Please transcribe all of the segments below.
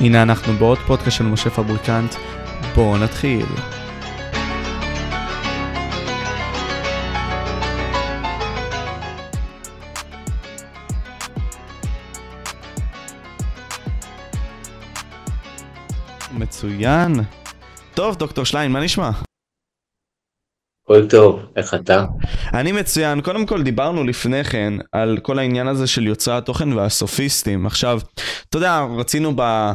הנה אנחנו בעוד פודקאסט של משה פבריקנט, בואו נתחיל. מצוין. טוב, דוקטור שליין, מה נשמע? הכל טוב, איך אתה? אני מצוין. קודם כל דיברנו לפני כן על כל העניין הזה של יוצרי התוכן והסופיסטים. עכשיו, אתה יודע, רצינו ב...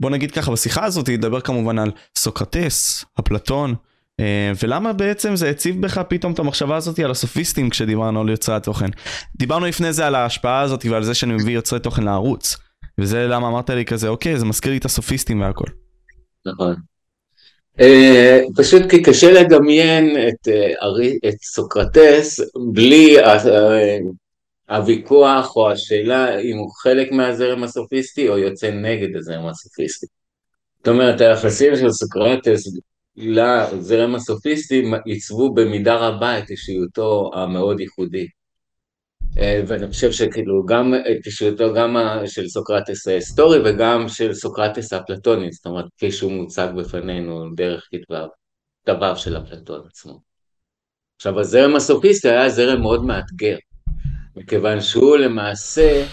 בוא נגיד ככה, בשיחה הזאת לדבר כמובן על סוקרטס, אפלטון, אה, ולמה בעצם זה הציב בך פתאום את המחשבה הזאת על הסופיסטים כשדיברנו על יוצרי התוכן. דיברנו לפני זה על ההשפעה הזאת ועל זה שאני מביא יוצרי תוכן לערוץ. וזה למה אמרת לי כזה, אוקיי, זה מזכיר לי את הסופיסטים והכל. נכון. Uh, פשוט כי קשה לדמיין את, את סוקרטס בלי הוויכוח או השאלה אם הוא חלק מהזרם הסופיסטי או יוצא נגד הזרם הסופיסטי. זאת אומרת, היחסים של סוקרטס לזרם הסופיסטי עיצבו במידה רבה את אישיותו המאוד ייחודי. אה, ואני חושב שכאילו גם את אישיותו גם של סוקרטס ההיסטורי וגם של סוקרטס האפלטוני, זאת אומרת כפי שהוא מוצג בפנינו דרך כתביו, כתביו של אפלטון עצמו. עכשיו הזרם הסופיסטי היה זרם מאוד מאתגר. מכיוון שהוא למעשה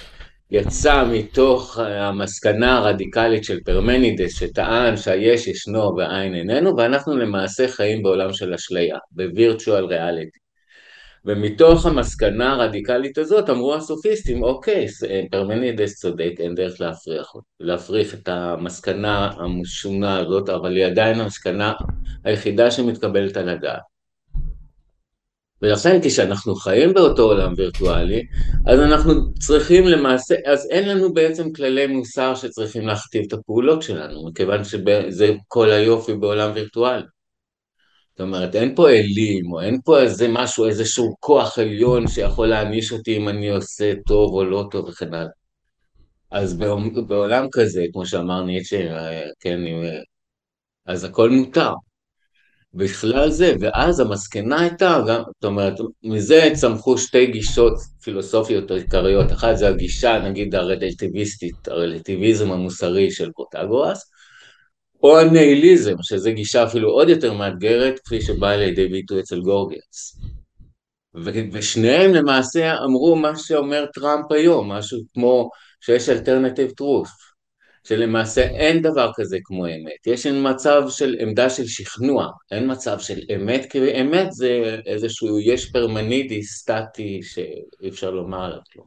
יצא מתוך המסקנה הרדיקלית של פרמנידס שטען שהיש ישנו והאין איננו ואנחנו למעשה חיים בעולם של אשליה, ב virtual reality. ומתוך המסקנה הרדיקלית הזאת אמרו הסופיסטים אוקיי פרמנידס צודק אין דרך להפריך להפריך את המסקנה המשונה הזאת אבל היא עדיין המסקנה היחידה שמתקבלת על הדעת ולכן כשאנחנו חיים באותו עולם וירטואלי, אז אנחנו צריכים למעשה, אז אין לנו בעצם כללי מוסר שצריכים להכתיב את הפעולות שלנו, מכיוון שזה כל היופי בעולם וירטואלי. זאת אומרת, אין פה אלים, או אין פה איזה משהו, איזשהו כוח עליון שיכול להעניש אותי אם אני עושה טוב או לא טוב וכן הלאה. אז בעולם כזה, כמו שאמר ניטשה, כן, אז הכל מותר. בכלל זה, ואז המסקנה הייתה, גם, זאת אומרת, מזה צמחו שתי גישות פילוסופיות עיקריות, אחת זה הגישה נגיד הרלטיביסטית, הרלטיביזם המוסרי של פרוטגורס, או הניהיליזם, שזה גישה אפילו עוד יותר מאתגרת, כפי שבאה לידי ביטוי אצל גורגיאס. ושניהם למעשה אמרו מה שאומר טראמפ היום, משהו כמו שיש אלטרנטיב טרוס, שלמעשה אין דבר כזה כמו אמת, יש מצב של עמדה של שכנוע, אין מצב של אמת, כי אמת זה איזשהו יש פרמנידי סטטי שאי אפשר לומר עליו כלום.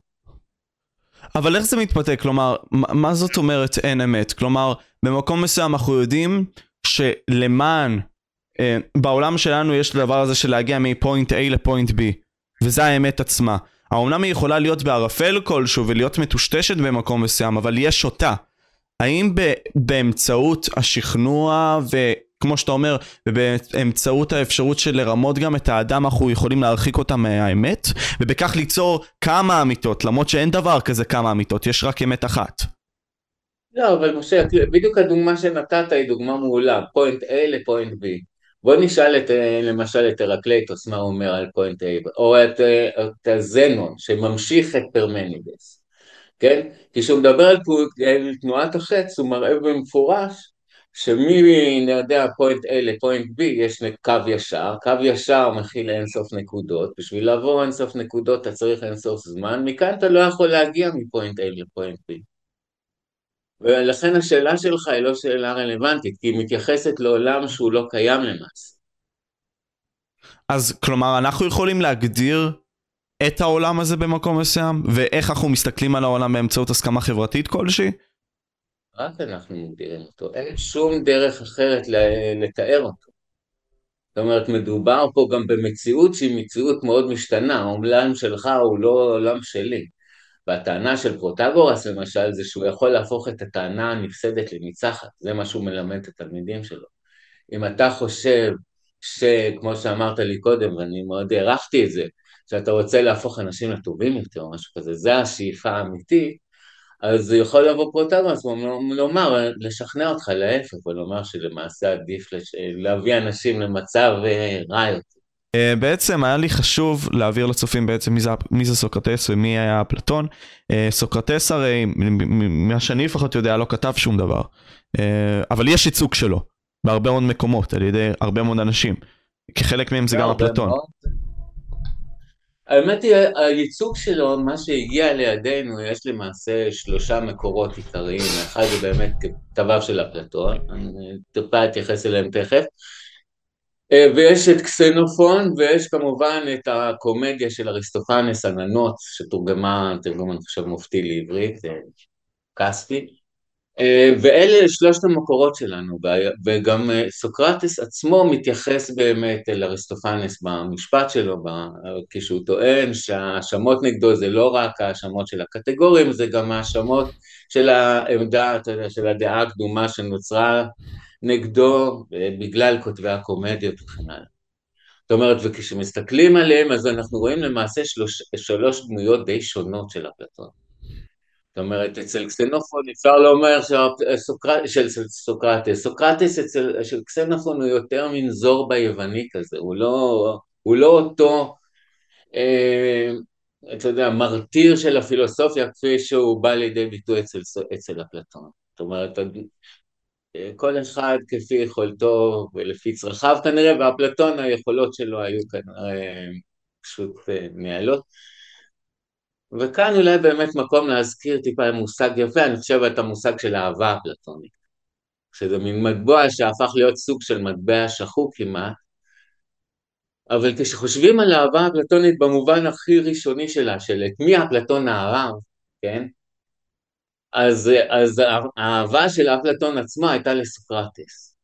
אבל איך זה מתבטא? כלומר, מה זאת אומרת אין אמת? כלומר, במקום מסוים אנחנו יודעים שלמען, אה, בעולם שלנו יש את הדבר הזה של להגיע מפוינט A לפוינט B, וזה האמת עצמה. האומנם היא יכולה להיות בערפל כלשהו ולהיות מטושטשת במקום מסוים, אבל יש אותה. האם באמצעות השכנוע וכמו שאתה אומר, ובאמצעות האפשרות של לרמות גם את האדם, אנחנו יכולים להרחיק אותה מהאמת, ובכך ליצור כמה אמיתות, למרות שאין דבר כזה כמה אמיתות, יש רק אמת אחת. לא, אבל משה, בדיוק הדוגמה שנתת היא דוגמה מעולה, פוינט A לפוינט B. בוא נשאל את, למשל את הרקלייטוס מה הוא אומר על point A, או את, את הזנון שממשיך את פרמנידס. כן? כשהוא מדבר על תנועת החץ הוא מראה במפורש שמי, יודע, point A ל point B יש קו ישר, קו ישר מכיל אינסוף נקודות, בשביל לעבור אינסוף נקודות אתה צריך אינסוף זמן, מכאן אתה לא יכול להגיע מ point A ל point B. ולכן השאלה שלך היא לא שאלה רלוונטית, כי היא מתייחסת לעולם שהוא לא קיים למעשה. אז כלומר אנחנו יכולים להגדיר את העולם הזה במקום מסוים, ואיך אנחנו מסתכלים על העולם באמצעות הסכמה חברתית כלשהי? רק אנחנו מגדירים אותו, אין שום דרך אחרת לתאר אותו. זאת אומרת, מדובר פה גם במציאות שהיא מציאות מאוד משתנה, העולם שלך הוא לא עולם שלי. והטענה של פרוטגורס למשל זה שהוא יכול להפוך את הטענה הנפסדת לניצחת, זה מה שהוא מלמד את התלמידים שלו. אם אתה חושב שכמו שאמרת לי קודם, ואני מאוד הערכתי את זה, שאתה רוצה להפוך אנשים לטובים יותר או משהו כזה, זה השאיפה האמיתית, אז יכול לבוא פרוטגורס ולומר, לשכנע אותך להפך, ולומר שלמעשה עדיף לש... להביא אנשים למצב אה, רע יותר. Uh, בעצם היה לי חשוב להעביר לצופים בעצם מי זה, מי זה סוקרטס ומי היה אפלטון. Uh, סוקרטס הרי, מה שאני לפחות יודע, לא כתב שום דבר. Uh, אבל יש ייצוג שלו, בהרבה מאוד מקומות, על ידי הרבה מאוד אנשים. כחלק מהם זה גם אפלטון. מאוד. האמת היא, הייצוג שלו, מה שהגיע לידינו, יש למעשה שלושה מקורות עיקריים. אחד זה באמת כתביו של אפלטון, אני טיפה אתייחס אליהם תכף. אה, ויש את קסנופון, ויש כמובן את הקומדיה של אריסטופנס, הננוץ, שתורגמה, תרגום אני חושב מופתי לעברית, אה, כספי. אה, ואלה שלושת המקורות שלנו, וגם סוקרטס עצמו מתייחס באמת אל אריסטופנס במשפט שלו, כשהוא טוען שההאשמות נגדו זה לא רק ההאשמות של הקטגורים, זה גם ההאשמות של העמדה, אתה יודע, של הדעה הקדומה שנוצרה נגדו בגלל כותבי הקומדיות וכן הלאה. זאת אומרת, וכשמסתכלים עליהם, אז אנחנו רואים למעשה שלוש, שלוש דמויות די שונות של אפלטון. זאת אומרת, אצל קסנופון אפשר לומר שהסוקרט, של סוקרטס, סוקרטס אצל של קסנופון הוא יותר מין זור ביווני כזה, הוא לא, הוא לא אותו, אה, אתה יודע, מרטיר של הפילוסופיה כפי שהוא בא לידי ביטוי אצל, אצל אפלטון. זאת אומרת, כל אחד כפי יכולתו ולפי צרכיו כנראה, ואפלטון היכולות שלו היו כנראה פשוט נעלות. וכאן אולי באמת מקום להזכיר טיפה מושג יפה, אני חושב את המושג של אהבה אפלטונית. שזה מין מטבוע שהפך להיות סוג של מטבע שחוק כמעט, אבל כשחושבים על אהבה אפלטונית במובן הכי ראשוני שלה, של את מי אפלטון אהב, כן? אז, אז האהבה של אפלטון עצמה הייתה לסוקרטס.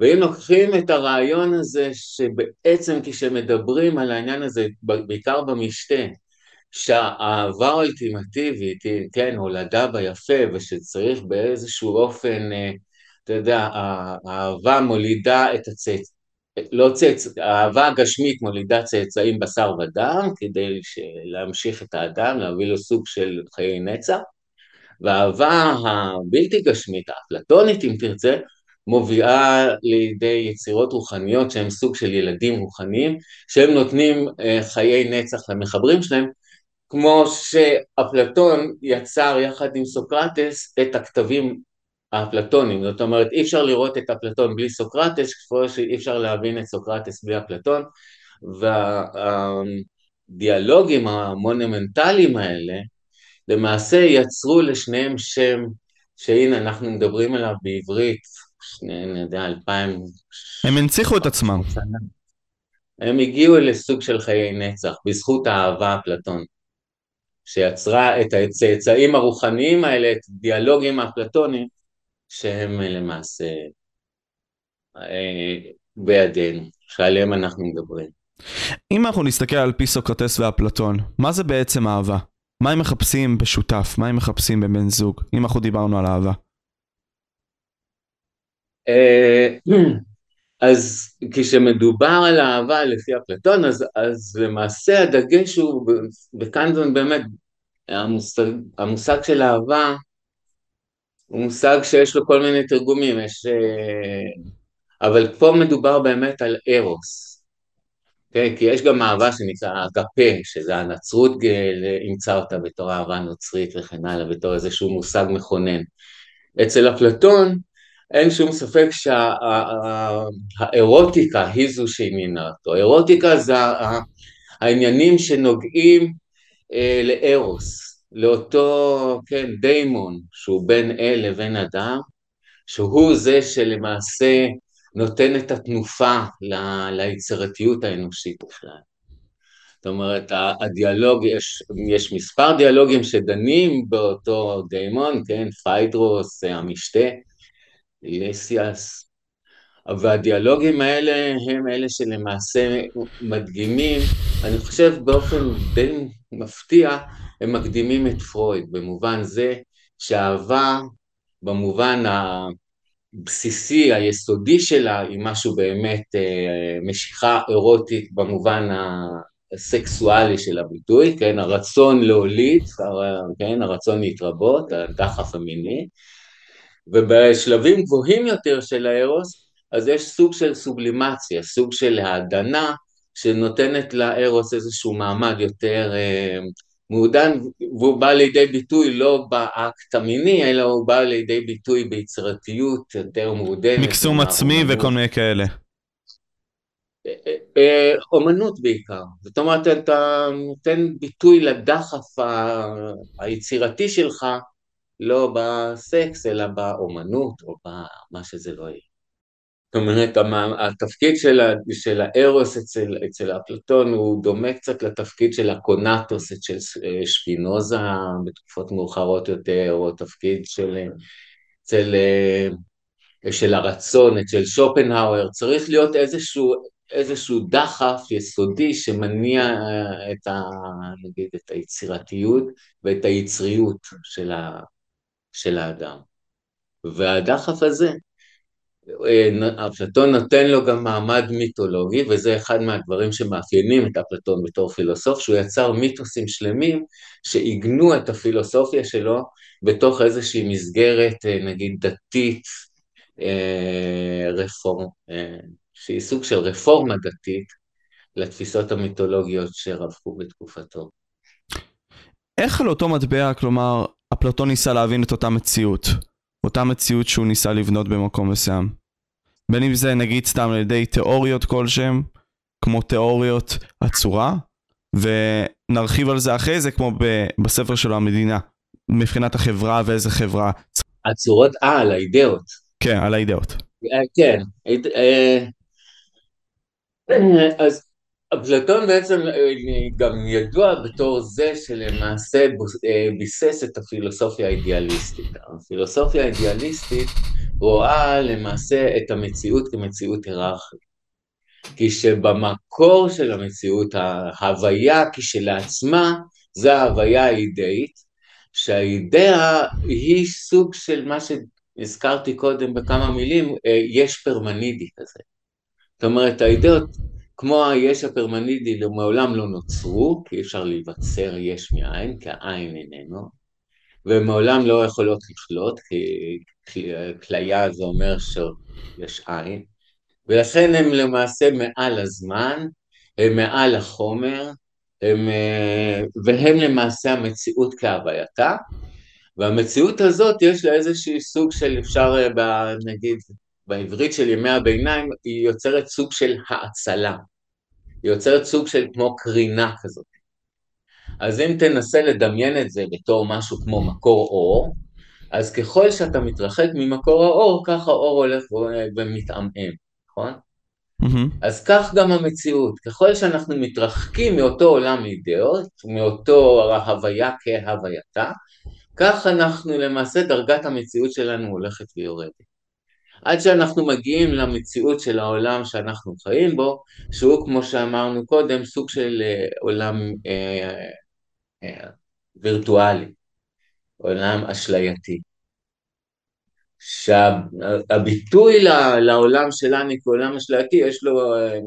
ואם לוקחים את הרעיון הזה שבעצם כשמדברים על העניין הזה, בעיקר במשתה, שהאהבה האולטימטיבית היא, כן, הולדה ביפה, ושצריך באיזשהו אופן, אה, אתה יודע, האהבה מולידה את הצאצ... לא צאצ... האהבה הגשמית מולידה צאצאים בשר ודם, כדי להמשיך את האדם, להביא לו סוג של חיי נצח, והאהבה הבלתי גשמית, האפלטונית אם תרצה, מובילה לידי יצירות רוחניות שהן סוג של ילדים רוחניים, שהם נותנים אה, חיי נצח למחברים שלהם, כמו שאפלטון יצר יחד עם סוקרטס את הכתבים האפלטונים, זאת אומרת אי אפשר לראות את אפלטון בלי סוקרטס, כמו שאי אפשר להבין את סוקרטס בלי אפלטון, והדיאלוגים המונומנטליים האלה למעשה יצרו לשניהם שם שהנה אנחנו מדברים עליו בעברית, אני יודע, אלפיים... הם הנציחו את עצמם. הם הגיעו לסוג של חיי נצח בזכות האהבה אפלטון, שיצרה את הצאצאים הרוחניים האלה, את דיאלוגים האפלטונים, שהם למעשה אה, בידינו, שעליהם אנחנו מדברים. אם אנחנו נסתכל על פי סוקרטס ואפלטון, מה זה בעצם אהבה? מה הם מחפשים בשותף? מה הם מחפשים בבן זוג? אם אנחנו דיברנו על אהבה. אז כשמדובר על אהבה לפי אפלטון, אז, אז למעשה הדגש הוא, וכאן זה באמת, המושג, המושג של אהבה הוא מושג שיש לו כל מיני תרגומים, יש, אה, אבל פה מדובר באמת על ארוס, כן, כי יש גם אהבה שנקרא אגפה, שזה הנצרות אימצה אותה בתור אהבה נוצרית וכן הלאה, בתור איזשהו מושג מכונן. אצל אפלטון אין שום ספק שהאירוטיקה שה, היא זו שעניינה אותו. אירוטיקה זה העניינים שנוגעים אה, לארוס, לאותו, כן, דיימון, שהוא בין אל לבין אדם, שהוא זה שלמעשה נותן את התנופה ליצירתיות האנושית בכלל. זאת אומרת, הדיאלוג, יש, יש מספר דיאלוגים שדנים באותו דיימון, כן, פיידרוס, המשתה, איליסיאס, והדיאלוגים האלה הם אלה שלמעשה מדגימים, אני חושב באופן די מפתיע, הם מקדימים את פרויד, במובן זה שאהבה, במובן הבסיסי, היסודי שלה, היא משהו באמת אה, משיכה אירוטית במובן הסקסואלי של הביטוי, כן, הרצון להוליד, כן, הרצון להתרבות, הדחף המיני, ובשלבים גבוהים יותר של הארוס, אז יש סוג של סובלימציה, סוג של העדנה שנותנת לארוס איזשהו מעמד יותר אה, מעודן, והוא בא לידי ביטוי לא באקט המיני, אלא הוא בא לידי ביטוי ביצירתיות יותר מעודנת. מקסום עצמי וכל מיני כאלה. אה, אה, אומנות בעיקר, זאת אומרת אתה נותן ביטוי לדחף היצירתי שלך לא בסקס אלא באומנות או במה שזה לא יהיה. זאת אומרת התפקיד של, של הארוס אצל, אצל אפלטון הוא דומה קצת לתפקיד של הקונטוס אצל שפינוזה בתקופות מאוחרות יותר או תפקיד של, אצל, של הרצון אצל שופנהאואר צריך להיות איזשהו איזשהו דחף יסודי שמניע את, ה, נגיד, את היצירתיות ואת היצריות של, ה, של האדם. והדחף הזה, אפלטון נותן לו גם מעמד מיתולוגי, וזה אחד מהדברים שמאפיינים את אפלטון בתור פילוסוף, שהוא יצר מיתוסים שלמים שעיגנו את הפילוסופיה שלו בתוך איזושהי מסגרת, נגיד, דתית, אה, רפורם, אה, שהיא סוג של רפורמה דתית לתפיסות המיתולוגיות שרווחו בתקופתו. איך על אותו מטבע, כלומר, אפלטון ניסה להבין את אותה מציאות, אותה מציאות שהוא ניסה לבנות במקום מסוים? בין אם זה נגיד סתם על ידי תיאוריות כלשהם, כמו תיאוריות הצורה, ונרחיב על זה אחרי זה כמו ב- בספר שלו המדינה, מבחינת החברה ואיזה חברה. הצורות, אה, על האידאות. כן, על האידאות. אה, כן, אה, אז אפלטון בעצם אה, גם ידוע בתור זה שלמעשה אה, ביסס את הפילוסופיה האידיאליסטית. הפילוסופיה האידיאליסטית רואה למעשה את המציאות כמציאות היררכית. כי שבמקור של המציאות ההוויה כשלעצמה זה ההוויה האידאית, שהאידאה היא סוג של מה שהזכרתי קודם בכמה מילים, אה, יש פרמנידי כזה. זאת אומרת, האידאות, כמו היש הפרמנידי, מעולם לא נוצרו, כי אי אפשר להיווצר יש מאין, כי העין איננו, ומעולם לא יכולות לשלוט, כי כליה זה אומר שיש עין, ולכן הם למעשה מעל הזמן, הם מעל החומר, הם, והם למעשה המציאות כהווייתה, והמציאות הזאת יש לה איזשהו סוג של אפשר נגיד בעברית של ימי הביניים היא יוצרת סוג של האצלה, היא יוצרת סוג של כמו קרינה כזאת. אז אם תנסה לדמיין את זה בתור משהו כמו מקור אור, אז ככל שאתה מתרחק ממקור האור, ככה האור הולך ומתעמעם, נכון? Mm-hmm. אז כך גם המציאות, ככל שאנחנו מתרחקים מאותו עולם אידאות, מאותו הוויה כהווייתה, כך אנחנו למעשה דרגת המציאות שלנו הולכת ויורדת. עד שאנחנו מגיעים למציאות של העולם שאנחנו חיים בו, שהוא כמו שאמרנו קודם, סוג של אה, עולם אה, אה, וירטואלי, עולם אשלייתי. שהביטוי לעולם שלנו כעולם אשלייתי יש לו אה,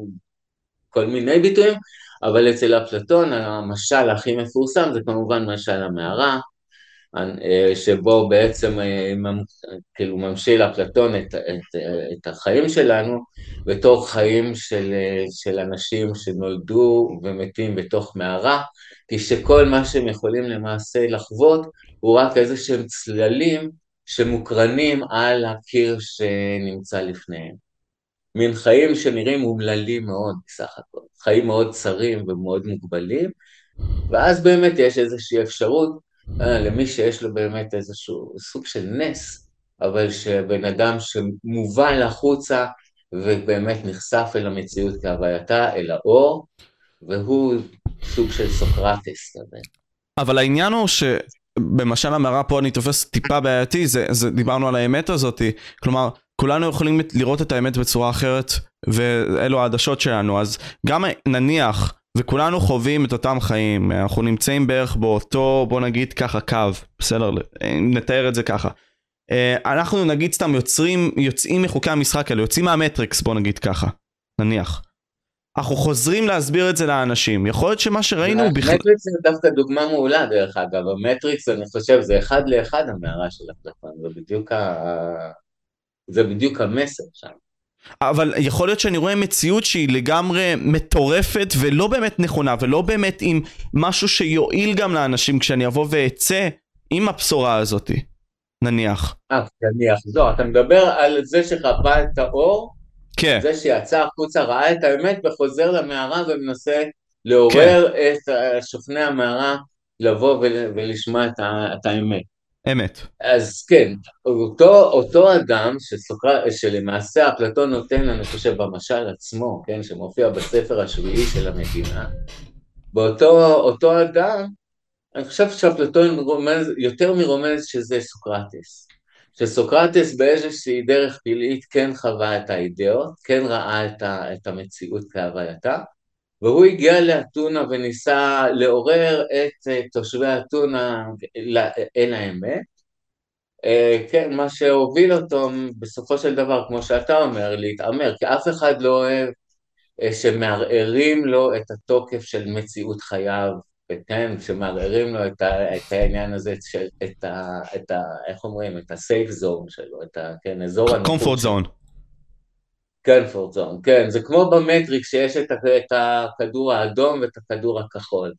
כל מיני ביטויים, אבל אצל אפלטון המשל הכי מפורסם זה כמובן משל המערה, אה, שבו בעצם אה, כאילו ממשיל אפלטון את, את, את החיים שלנו בתור חיים של, של אנשים שנולדו ומתים בתוך מערה, כשכל מה שהם יכולים למעשה לחוות הוא רק איזה שהם צללים שמוקרנים על הקיר שנמצא לפניהם. מין חיים שנראים אומללים מאוד בסך הכל, חיים מאוד צרים ומאוד מוגבלים, ואז באמת יש איזושהי אפשרות אה, למי שיש לו באמת איזשהו סוג של נס, אבל שבן אדם שמובן החוצה ובאמת נחשף אל המציאות כהווייתה, אל האור, והוא סוג של סוקרטס כזה. אבל העניין הוא שבמשל המערה פה אני תופס טיפה בעייתי, זה, זה דיברנו על האמת הזאתי, כלומר כולנו יכולים לראות את האמת בצורה אחרת ואלו העדשות שלנו, אז גם נניח וכולנו חווים את אותם חיים, אנחנו נמצאים בערך באותו, בוא נגיד ככה, קו, בסדר? נתאר את זה ככה. אה, אנחנו נגיד סתם יוצרים, יוצאים מחוקי המשחק האלה, יוצאים מהמטריקס, בוא נגיד ככה, נניח. אנחנו חוזרים להסביר את זה לאנשים, יכול להיות שמה שראינו בכלל... המטריקס זה דווקא דוגמה מעולה דרך אגב, המטריקס אני חושב זה אחד לאחד המערה של הפלטפון, זה בדיוק, ה... זה בדיוק המסר שם. אבל יכול להיות שאני רואה מציאות שהיא לגמרי מטורפת ולא באמת נכונה ולא באמת עם משהו שיועיל גם לאנשים כשאני אבוא ואצא עם הבשורה הזאתי, נניח. אה, נניח. לא, אתה מדבר על זה שחווה את האור, כן. זה שיצא החוצה, ראה את האמת וחוזר למערה ומנסה לעורר כן. את שוכני המערה לבוא ולשמוע את, את האמת. אמת. אז כן, אותו, אותו אדם שסוקר, שלמעשה אפלטון נותן, אני חושב, במשל עצמו, כן, שמופיע בספר השביעי של המדינה, באותו אדם, אני חושב שאפלטון רומז, יותר מרומז שזה סוקרטס. שסוקרטס באיזושהי דרך פלאית כן חווה את האידאות, כן ראה את, ה, את המציאות כהווייתה, והוא הגיע לאתונה וניסה לעורר את אה, תושבי אתונה אל האמת. אה, כן, מה שהוביל אותו בסופו של דבר, כמו שאתה אומר, להתעמר, כי אף אחד לא אוהב אה, שמערערים לו את התוקף של מציאות חייו, וכן, שמערערים לו את, ה, את העניין הזה, של, את, ה, את ה... איך אומרים? את ה-safe zone שלו, את ה... כן, אזור הנוחות. comfort קנפורד זון, כן, זה כמו במטריקס שיש את, הכדור האדום ואת הכדור הכחול.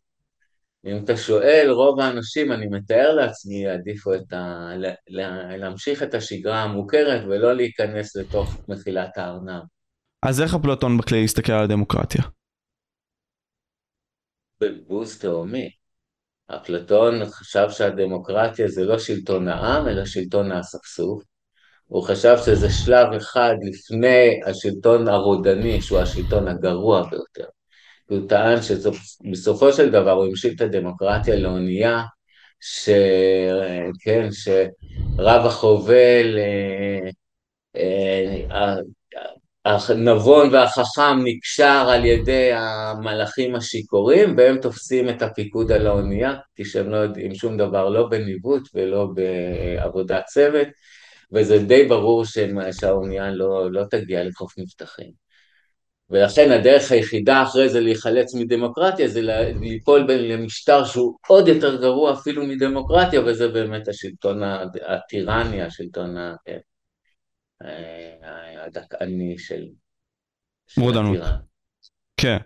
אם אתה שואל, רוב האנשים, אני מתאר לעצמי, יעדיפו את ה... לה, להמשיך את השגרה המוכרת ולא להיכנס לתוך מחילת הארנב. אז איך אפלטון בכלי יסתכל על הדמוקרטיה? בבוז תהומי. אפלטון חשב שהדמוקרטיה זה לא שלטון העם, אלא שלטון האספסוף. הוא חשב שזה שלב אחד לפני השלטון הרודני, שהוא השלטון הגרוע ביותר. הוא טען שבסופו של דבר הוא המשיל את הדמוקרטיה לאונייה, שכן, שרב החובל, אה, אה, הנבון והחכם נקשר על ידי המלאכים השיכורים והם תופסים את הפיקוד על האונייה כי שהם לא יודעים שום דבר לא בניווט ולא בעבודת צוות וזה די ברור שהאונייה לא, לא תגיע לחוף מבטחים. ולכן הדרך היחידה אחרי זה להיחלץ מדמוקרטיה זה ליפול למשטר שהוא עוד יותר גרוע אפילו מדמוקרטיה וזה באמת השלטון הטירני, השלטון כן, הדכאני של... רודנות. כן.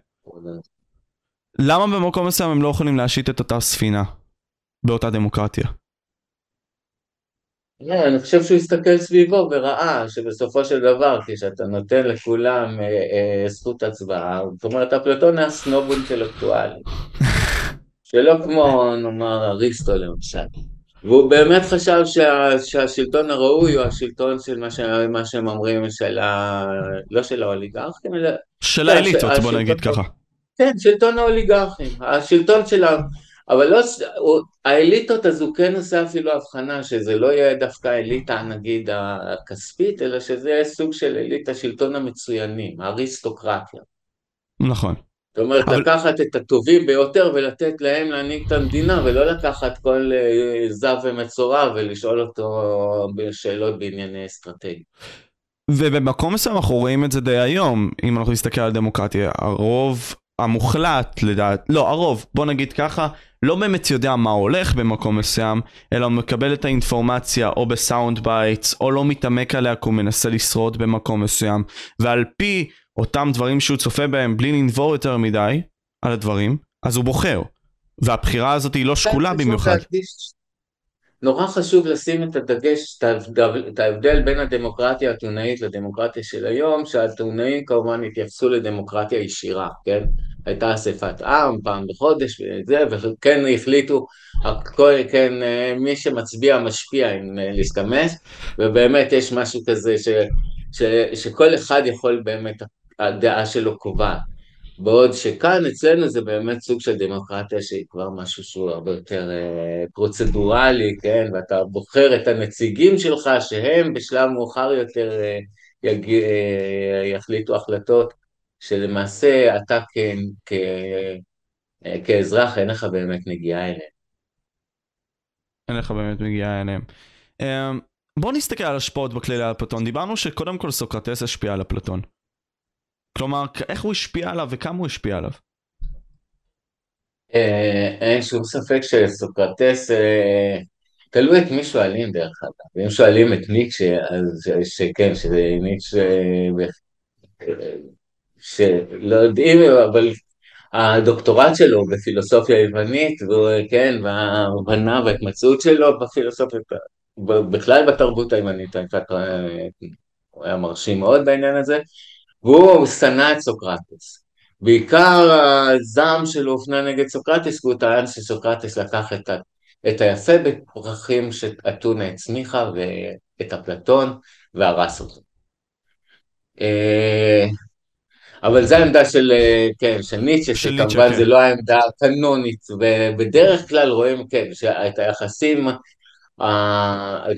למה במקום מסוים הם לא יכולים להשית את אותה ספינה באותה דמוקרטיה? לא, אני חושב שהוא הסתכל סביבו וראה שבסופו של דבר כשאתה נותן לכולם אה, אה, זכות הצבעה, זאת אומרת אפלטון היה סנוב אינטלקטואלי, שלא כמו נאמר אריסטו למשל, והוא באמת חשב שה, שהשלטון הראוי הוא השלטון של מה, ש, מה שהם אומרים, של ה, לא של האוליגרכים, אלא... של האליטות בוא נגיד ככה. כן, שלטון האוליגרכים, השלטון של ה... אבל לא, האליטות אז הוא כן עושה אפילו הבחנה שזה לא יהיה דווקא אליטה נגיד הכספית, אלא שזה יהיה סוג של אליטה שלטון המצוינים, האריסטוקרטיה. נכון. זאת אומרת, אבל... לקחת את הטובים ביותר ולתת להם להנהיג את המדינה, ולא לקחת כל אה, זב ומצורע ולשאול אותו שאלות בענייני אסטרטגיה. ובמקום מסוים אנחנו רואים את זה די היום, אם אנחנו נסתכל על דמוקרטיה, הרוב המוחלט לדעת, לא הרוב, בוא נגיד ככה, לא באמת יודע מה הולך במקום מסוים, אלא מקבל את האינפורמציה או ב sound bites, או לא מתעמק עליה כי הוא מנסה לשרוד במקום מסוים, ועל פי אותם דברים שהוא צופה בהם בלי לנבור יותר מדי על הדברים, אז הוא בוחר. והבחירה הזאת היא לא שקולה במיוחד. נורא חשוב לשים את הדגש, את ההבדל בין הדמוקרטיה האתונאית לדמוקרטיה של היום, שהאתונאים כמובן התייחסו לדמוקרטיה ישירה, כן? הייתה אספת עם פעם בחודש וזה, וכן החליטו, הכל, כן, מי שמצביע משפיע אם להסתמס, ובאמת יש משהו כזה ש, ש, שכל אחד יכול באמת, הדעה שלו קובעת. בעוד שכאן אצלנו זה באמת סוג של דמוקרטיה שהיא כבר משהו שהוא הרבה יותר אה, פרוצדורלי, כן, ואתה בוחר את הנציגים שלך שהם בשלב מאוחר יותר אה, יג... אה, יחליטו החלטות שלמעשה אתה כ... כ... כאזרח אין לך באמת נגיעה אליהם. אין לך באמת נגיעה אליהם. בוא נסתכל על השפעות בכלילה על אפלטון. דיברנו שקודם כל סוקרטס השפיע על אפלטון. כלומר, איך הוא השפיע עליו וכמה הוא השפיע עליו? אה, אין שום ספק שסוקרטס, אה, תלוי את מי שואלים דרך אגב, אם שואלים את ניטשה, אז שכן, שזה ניטשה שלא יודעים, אבל הדוקטורט שלו בפילוסופיה היוונית, כן, וההבנה וההתמצאות שלו בפילוסופיה, בכלל בתרבות היוונית, הוא היה מרשים מאוד בעניין הזה, והוא שנא את סוקרטס. בעיקר הזעם שלו הופנה נגד סוקרטס, והוא טען שסוקרטס לקח את, ה, את היפה בפרחים שאתונה הצמיחה ואת אפלטון והרס אותו. אה, אבל זו העמדה של, אה, כן, של ניטשה, שכמובן כן. זה לא העמדה הקנונית, ובדרך כלל רואים, כן, את היחסים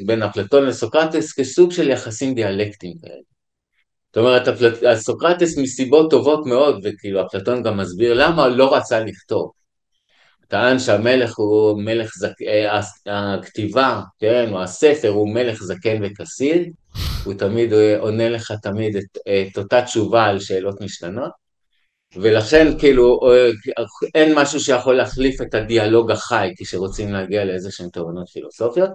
בין אפלטון לסוקרטס כסוג של יחסים דיאלקטיים כאלה. זאת אומרת, סוקרטס מסיבות טובות מאוד, וכאילו אפלטון גם מסביר למה לא רצה לכתוב. טען שהמלך הוא מלך זק... אה, הכתיבה, כן, או הספר הוא מלך זקן וכסיל, הוא תמיד עונה לך תמיד את, את אותה תשובה על שאלות משתנות, ולכן כאילו אין משהו שיכול להחליף את הדיאלוג החי כשרוצים להגיע לאיזה שהן תובנות פילוסופיות,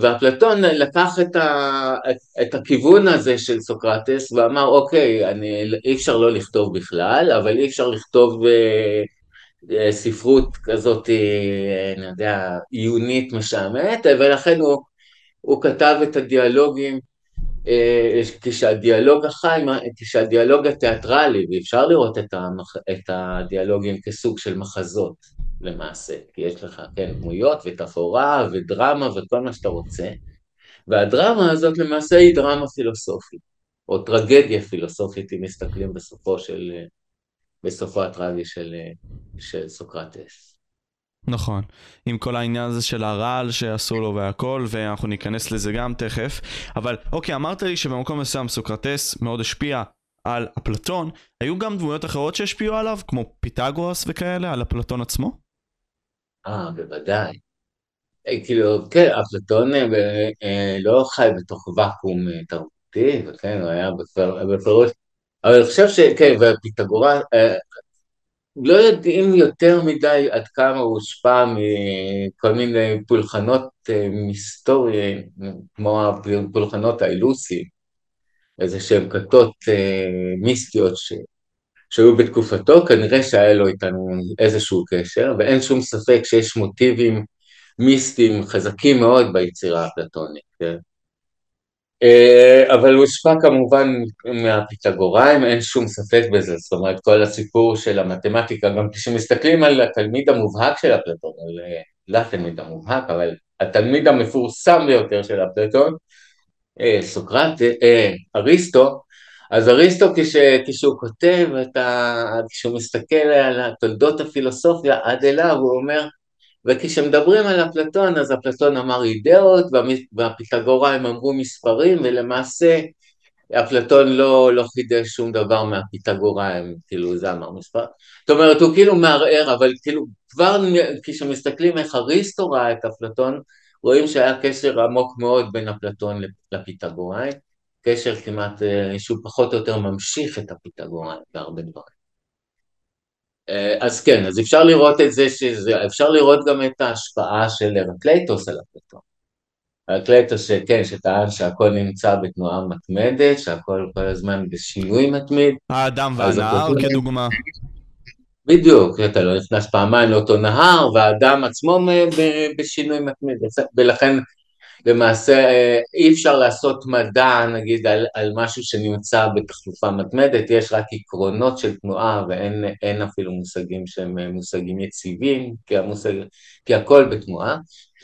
ואפלטון לקח את, ה, את הכיוון הזה של סוקרטס ואמר אוקיי, אני, אי אפשר לא לכתוב בכלל, אבל אי אפשר לכתוב אה, אה, ספרות כזאת, אה, אני יודע, עיונית משעממת, ולכן הוא, הוא כתב את הדיאלוגים כשהדיאלוג החי, כשהדיאלוג התיאטרלי, ואפשר לראות את, המח, את הדיאלוגים כסוג של מחזות. למעשה, כי יש לך, כן, דמויות ותפאורה ודרמה וכל מה שאתה רוצה, והדרמה הזאת למעשה היא דרמה פילוסופית, או טרגדיה פילוסופית, אם מסתכלים בסופו של, בסופו הטרגי של, של סוקרטס. נכון, עם כל העניין הזה של הרעל שעשו לו והכל, ואנחנו ניכנס לזה גם תכף. אבל אוקיי, אמרת לי שבמקום מסוים סוקרטס מאוד השפיע על אפלטון, היו גם דמויות אחרות שהשפיעו עליו, כמו פיתגורס וכאלה, על אפלטון עצמו? אה, בוודאי. אה, כאילו, כן, אפלטון אה, אה, לא חי בתוך ואקום תרבותי, וכן, הוא היה בפירוש, אבל אני חושב שכן, והפיתגורה, לא יודעים יותר מדי עד כמה הוא הושפע מכל מיני פולחנות מסתוריים, כמו הפולחנות האילוסיים, איזה שהם כתות מיסטיות ש... שהיו בתקופתו, כנראה שהיה לו איתנו איזשהו קשר, ואין שום ספק שיש מוטיבים מיסטיים חזקים מאוד ביצירה האפלטונית, כן? אה, אבל הוא הושפע כמובן מהפיתגוריים, אין שום ספק בזה, זאת אומרת כל הסיפור של המתמטיקה, גם כשמסתכלים על התלמיד המובהק של אפלטון, על לא התלמיד המובהק, אבל התלמיד המפורסם ביותר של אפלטון, אה, סוקרט, אריסטו, אז אריסטו כש, כשהוא כותב, ה, כשהוא מסתכל על תולדות הפילוסופיה עד אליו, הוא אומר, וכשמדברים על אפלטון, אז אפלטון אמר אידאות, והפיתגוראים אמרו מספרים, ולמעשה אפלטון לא, לא חידש שום דבר מהפיתגוראים, כאילו זה אמר מספר. זאת אומרת, הוא כאילו מערער, אבל כאילו כבר כשמסתכלים איך אריסטו ראה את אפלטון, רואים שהיה קשר עמוק מאוד בין אפלטון לפיתגוראים. קשר כמעט אה, שהוא פחות או יותר ממשיך את הפיתגורן בהרבה דברים. אה, אז כן, אז אפשר לראות את זה, שזה, אפשר לראות גם את ההשפעה של הרקלייטוס על אפלטון. הרקלייטוס שכן, שטען שהכל נמצא בתנועה מתמדת, שהכל כל הזמן בשינוי מתמיד. האדם והנהר כדוגמה. בדיוק, אתה לא נכנס פעמיים לאותו נהר, והאדם עצמו בשינוי מתמיד, ולכן למעשה אה, אי אפשר לעשות מדע נגיד על, על משהו שנמצא בתחלופה מתמדת, יש רק עקרונות של תנועה ואין אפילו מושגים שהם אה, מושגים יציבים, כי, המושג, כי הכל בתנועה.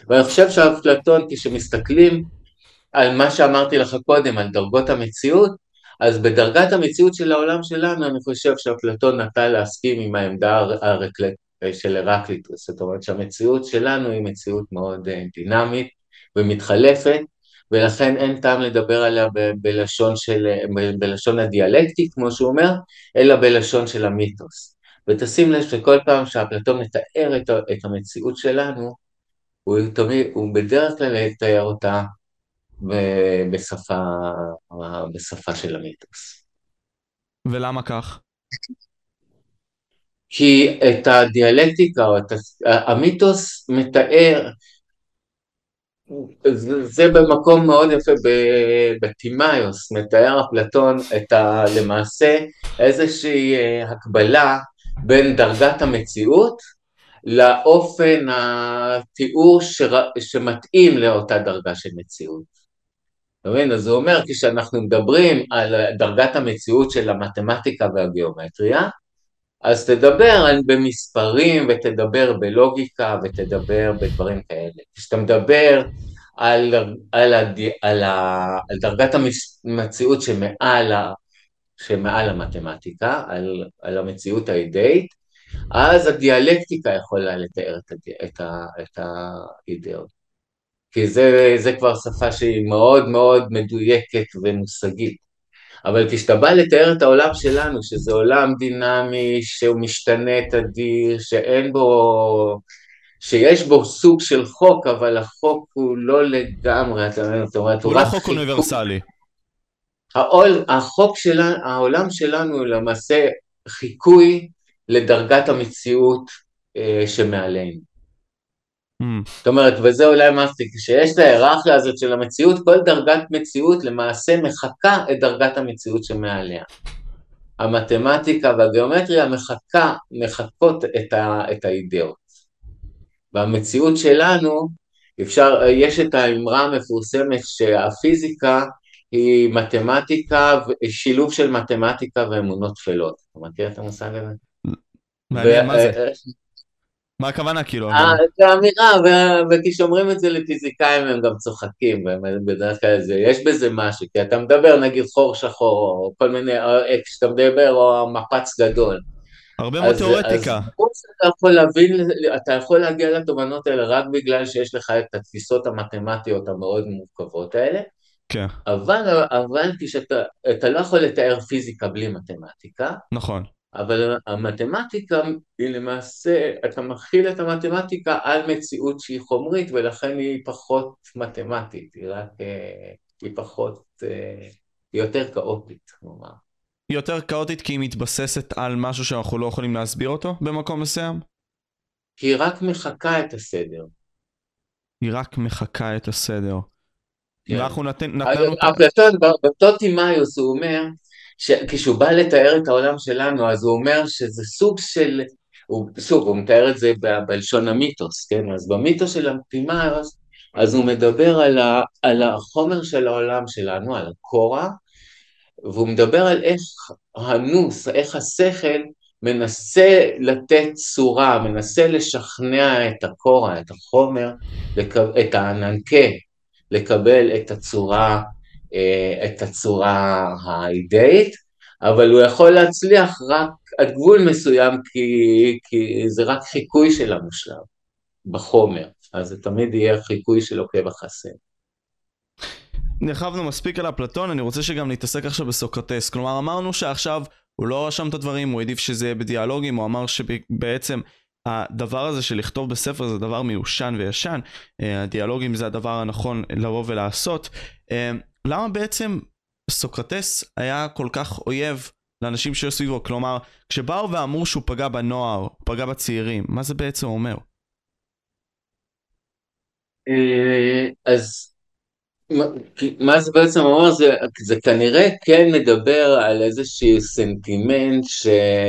ואני חושב שאפלטון כשמסתכלים על מה שאמרתי לך קודם, על דרגות המציאות, אז בדרגת המציאות של העולם שלנו אני חושב שאפלטון נטה להסכים עם העמדה הרקלט, של הרקליטוס, זאת אומרת שהמציאות שלנו היא מציאות מאוד אה, דינמית ומתחלפת, ולכן אין טעם לדבר עליה ב- בלשון, של, בלשון הדיאלקטית, כמו שהוא אומר, אלא בלשון של המיתוס. ותשים לב שכל פעם שאפלטון מתאר את, את המציאות שלנו, הוא, תמיד, הוא בדרך כלל יתאר אותה בשפה, בשפה של המיתוס. ולמה כך? כי את הדיאלקטיקה, או את המיתוס מתאר, זה, זה במקום מאוד יפה, בטימאיוס מתאר אפלטון את ה, למעשה איזושהי אה, הקבלה בין דרגת המציאות לאופן התיאור שר, שמתאים לאותה דרגה של מציאות. אתה מבין? אז הוא אומר, כשאנחנו מדברים על דרגת המציאות של המתמטיקה והגיאומטריה, אז תדבר במספרים ותדבר בלוגיקה ותדבר בדברים כאלה. כשאתה מדבר על, על, הד, על, ה, על דרגת המציאות שמעל, שמעל המתמטיקה, על, על המציאות האידאית, אז הדיאלקטיקה יכולה לתאר את, את, את האידאות. כי זה, זה כבר שפה שהיא מאוד מאוד מדויקת ומושגית. אבל כשאתה בא לתאר את העולם שלנו, שזה עולם דינמי, שהוא משתנה תדיר, שאין בו, שיש בו סוג של חוק, אבל החוק הוא לא לגמרי, אתה אומר, הוא, הוא לא חוק. אוניברסלי. העול, החוק שלנו, העולם שלנו הוא למעשה חיקוי לדרגת המציאות אה, שמעלינו. Mm. זאת אומרת, וזה אולי מסטיק, כשיש את ההיררכיה הזאת של המציאות, כל דרגת מציאות למעשה מחקה את דרגת המציאות שמעליה. המתמטיקה והגיאומטריה מחקה, מחקות את, ה, את האידאות. והמציאות שלנו, אפשר, יש את האמרה המפורסמת שהפיזיקה היא מתמטיקה, שילוב של מתמטיקה ואמונות טפלות. אתה מכיר את המושג הזה? מעניין, מה זה? מה הכוונה כאילו? אה, זה אמירה, וכשאומרים את זה לפיזיקאים הם גם צוחקים, בדרך כלל זה, יש בזה משהו, כי אתה מדבר נגיד חור שחור, או כל מיני, כשאתה מדבר, או מפץ גדול. הרבה מאוד תיאורטיקה. אז אתה יכול להבין, אתה יכול להגיע לתובנות האלה רק בגלל שיש לך את התפיסות המתמטיות המאוד מורכבות האלה. כן. אבל, אבל כשאתה לא יכול לתאר פיזיקה בלי מתמטיקה. נכון. אבל המתמטיקה היא למעשה, אתה מכיל את המתמטיקה על מציאות שהיא חומרית ולכן היא פחות מתמטית, היא רק, אה, היא פחות, אה, היא יותר כאוטית, כלומר. היא יותר כאוטית כי היא מתבססת על משהו שאנחנו לא יכולים להסביר אותו במקום מסוים? היא רק מחקה את הסדר. היא רק מחקה את הסדר. כן. אנחנו נתן, נתנו... אפלטון, באותו תימאיוס הוא אומר כשהוא בא לתאר את העולם שלנו, אז הוא אומר שזה סוג של, הוא, שוב, הוא מתאר את זה ב, בלשון המיתוס, כן? אז במיתוס של הטימאוס, אז הוא מדבר על, ה, על החומר של העולם שלנו, על הקורה, והוא מדבר על איך הנוס, איך השכל מנסה לתת צורה, מנסה לשכנע את הקורה, את החומר, את העננקה, לקבל את הצורה את הצורה האידאית, אבל הוא יכול להצליח רק עד גבול מסוים כי, כי זה רק חיקוי של המושלם בחומר, אז זה תמיד יהיה חיקוי של עוקב החסר. נרחבנו מספיק על אפלטון, אני רוצה שגם נתעסק עכשיו בסוקרטס. כלומר, אמרנו שעכשיו הוא לא רשם את הדברים, הוא העדיף שזה יהיה בדיאלוגים, הוא אמר שבעצם הדבר הזה של לכתוב בספר זה דבר מיושן וישן, אה, הדיאלוגים זה הדבר הנכון לבוא ולעשות. למה בעצם סוקרטס היה כל כך אויב לאנשים שהיו סביבו? כלומר, כשבאו ואמרו שהוא פגע בנוער, פגע בצעירים, מה זה בעצם אומר? אה, אז מה זה בעצם אומר? זה, זה כנראה כן מדבר על איזשהו סנטימנט ש,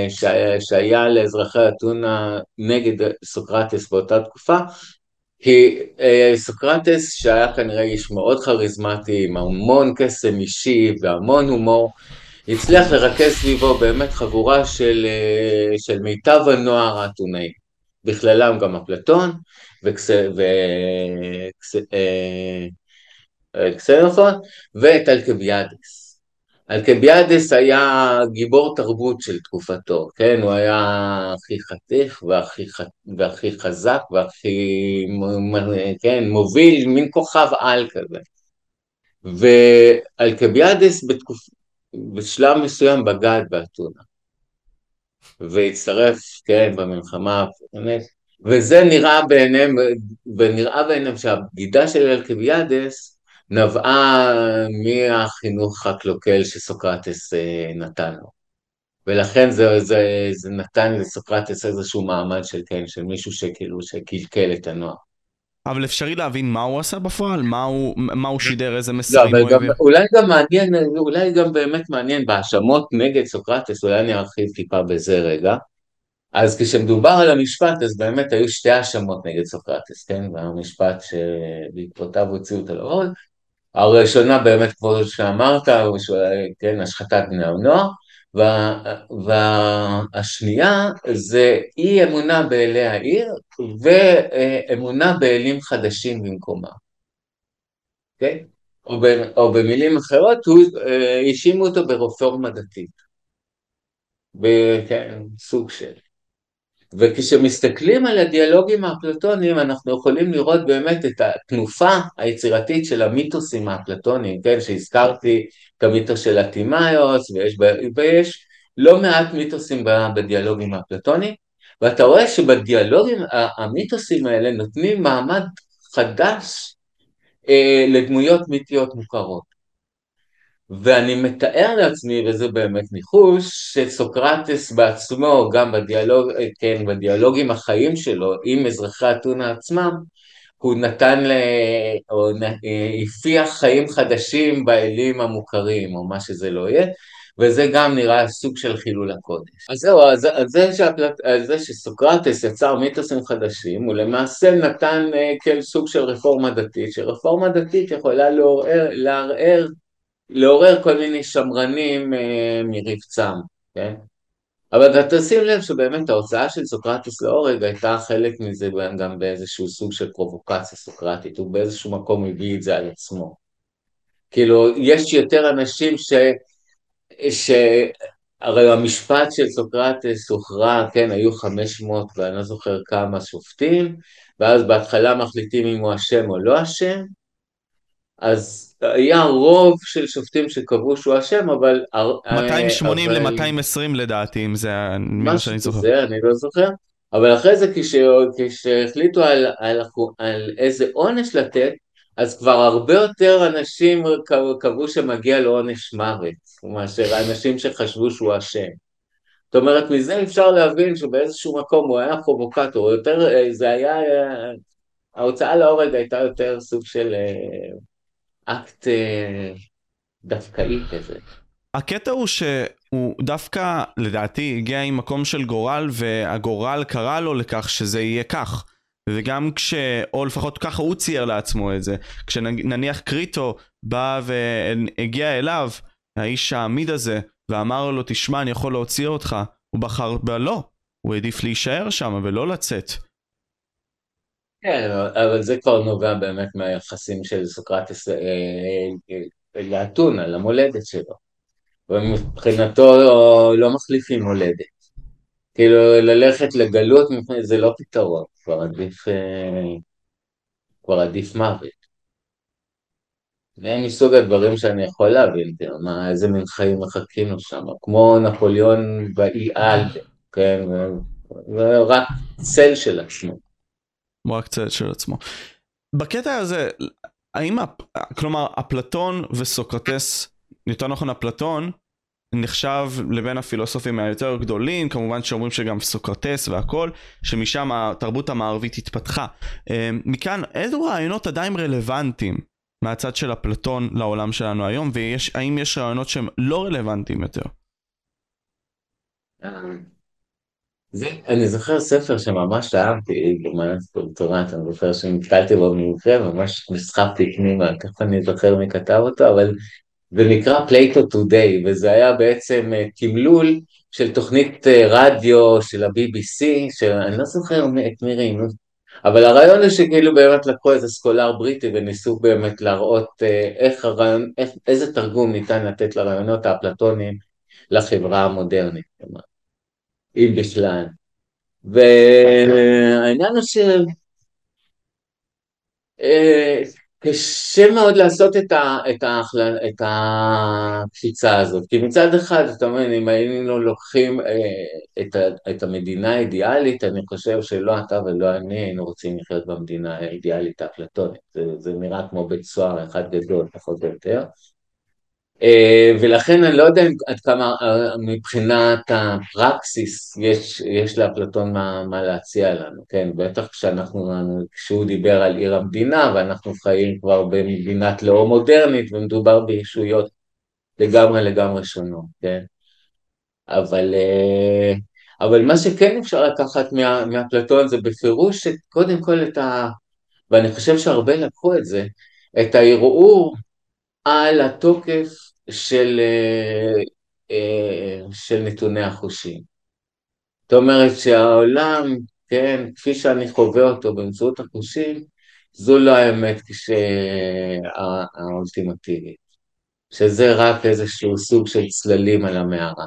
שהיה, שהיה לאזרחי אתונה נגד סוקרטס באותה תקופה, כי אה, סוקרטס שהיה כנראה איש מאוד כריזמטי עם המון קסם אישי והמון הומור הצליח לרכז סביבו באמת חבורה של, אה, של מיטב הנוער האתונאי בכללם גם אפלטון וקסנופון אה, ואת אלקביאדס אלקביאדס היה גיבור תרבות של תקופתו, כן? הוא היה הכי חתיך והכי, והכי חזק והכי כן, מוביל, מין כוכב על כזה. ואלקביאדס בתקופ... בשלב מסוים בגד באתונה. והצטרף, כן, במלחמה, וזה נראה בעיניהם, ונראה בעיניהם שהבגידה של אלקביאדס נבעה מהחינוך הקלוקל שסוקרטס אה, נתן לו. ולכן זה, זה, זה נתן לסוקרטס איזשהו מעמד של כן, של מישהו שכאילו, שקלקל את הנוער. אבל אפשרי להבין מה הוא עשה בפועל? מה הוא, מה הוא שידר, איזה לא, מסרים אבל הוא גם, העביר? אולי גם מעניין, אולי גם באמת מעניין בהאשמות נגד סוקרטס, אולי אני ארחיב טיפה בזה רגע. אז כשמדובר על המשפט, אז באמת היו שתי האשמות נגד סוקרטס, כן? והמשפט שבעקבותיו הוציאו אותו להורג. הראשונה באמת, כמו שאמרת, כן, השחתת בני הנוער, וה, והשנייה זה אי אמונה באלי העיר ואמונה באלים חדשים במקומה. אוקיי? או, ב, או במילים אחרות, הוא האשימו אותו ברפורמה דתית. כן, סוג של. וכשמסתכלים על הדיאלוגים האפלטוניים אנחנו יכולים לראות באמת את התנופה היצירתית של המיתוסים האפלטוניים, כן, שהזכרתי את המיתוס של הטימאיוס ויש, ויש לא מעט מיתוסים בדיאלוגים האפלטוניים. ואתה רואה שבדיאלוגים המיתוסים האלה נותנים מעמד חדש אה, לדמויות מיתיות מוכרות ואני מתאר לעצמי, וזה באמת ניחוש, שסוקרטס בעצמו, גם בדיאלוג, כן, בדיאלוגים החיים שלו עם אזרחי אתונה עצמם, הוא נתן, ל... או הפיח חיים חדשים באלים המוכרים, או מה שזה לא יהיה, וזה גם נראה סוג של חילול הקודש. אז זהו, אז, אז זה, שהפלט... אז זה שסוקרטס יצר מיתוסים חדשים, הוא למעשה נתן כן, סוג של רפורמה דתית, שרפורמה דתית יכולה לערער לעורר כל מיני שמרנים אה, מרבצם, כן? אבל אתה תשים לב שבאמת ההוצאה של סוקרטס להורג הייתה חלק מזה גם באיזשהו סוג של פרובוקציה סוקרטית, הוא באיזשהו מקום הביא את זה על עצמו. כאילו, יש יותר אנשים ש... ש... הרי המשפט של סוקרטס הוכרע, כן, היו 500 ואני לא זוכר כמה שופטים, ואז בהתחלה מחליטים אם הוא אשם או לא אשם, אז היה רוב של שופטים שקבעו שהוא אשם, אבל... 280 אבל... ל-220 לדעתי, אם זה מה שאני זוכר. כזה, אני לא זוכר. אבל אחרי זה כשהחליטו על, על, על איזה עונש לתת, אז כבר הרבה יותר אנשים קבעו שמגיע לו עונש מוות, מאשר האנשים שחשבו שהוא אשם. זאת אומרת, מזה אפשר להבין שבאיזשהו מקום הוא היה פרובוקטור, יותר, זה היה, ההוצאה להורג הייתה יותר סוג של אקט דווקאי כזה. הקטע הוא שהוא דווקא, לדעתי, הגיע עם מקום של גורל, והגורל קרא לו לכך שזה יהיה כך. וגם כש... או לפחות ככה הוא צייר לעצמו את זה. כשנניח קריטו בא והגיע אליו, האיש העמיד הזה, ואמר לו, תשמע, אני יכול להוציא אותך, הוא בחר בלא. הוא העדיף להישאר שם ולא לצאת. כן, אבל זה כבר נובע באמת מהיחסים של סוקרטס לאתונה, למולדת שלו. ומבחינתו לא מחליפים מולדת. כאילו ללכת לגלות זה לא פתרון, כבר עדיף, כבר עדיף מוות. זה מסוג הדברים שאני יכול להבין, מה, איזה מין חיים מחכים לו שם, כמו נפוליאון באי על, כן, ורק צל של עצמו. הוא רק צל של עצמו. בקטע הזה, האם, כלומר, אפלטון וסוקרטס, יותר נכון אפלטון, נחשב לבין הפילוסופים היותר גדולים, כמובן שאומרים שגם סוקרטס והכל, שמשם התרבות המערבית התפתחה. מכאן, איזה רעיונות עדיין רלוונטיים מהצד של אפלטון לעולם שלנו היום, והאם יש רעיונות שהם לא רלוונטיים יותר? זה, אני זוכר ספר שממש אהבתי, במהלך דוקטורט, אני זוכר שנתקלתי בו במקרה, ממש נסחפתי פנימה, תכף אני זוכר מי כתב אותו, אבל זה נקרא Plato Today, וזה היה בעצם תמלול של תוכנית רדיו של ה-BBC, שאני לא זוכר את מי ראינו, אבל הרעיון הוא שכאילו באמת לקחו איזה סקולר בריטי וניסו באמת להראות איך הרעיון, איך, איזה תרגום ניתן לתת לרעיונות האפלטוניים לחברה המודרנית. אם בכלל. והעניין הוא שקשה מאוד לעשות את, ה, את, ה, את הקפיצה הזאת, כי מצד אחד, אתה אומר, אם היינו לוקחים את, ה, את המדינה האידיאלית, אני חושב שלא אתה ולא אני היינו רוצים לחיות במדינה האידיאלית האפלטונית, זה, זה נראה כמו בית סוהר אחד גדול, פחות או יותר. אה, ולכן אני לא יודע עד כמה אה, מבחינת הפרקסיס יש, יש לאפלטון מה, מה להציע לנו, כן, בטח כשאנחנו, כשהוא דיבר על עיר המדינה ואנחנו חיים כבר במדינת לאום מודרנית ומדובר בישויות לגמרי לגמרי שונות, כן, אבל, אה, אבל מה שכן אפשר לקחת מה, מאפלטון זה בפירוש קודם כל את ה... ואני חושב שהרבה לקחו את זה, את הערעור על התוקף של, אה, אה, של נתוני החושים. זאת אומרת שהעולם, כן, כפי שאני חווה אותו באמצעות החושים, זו לא האמת האולטימטיבית, שזה רק איזשהו סוג של צללים על המערה.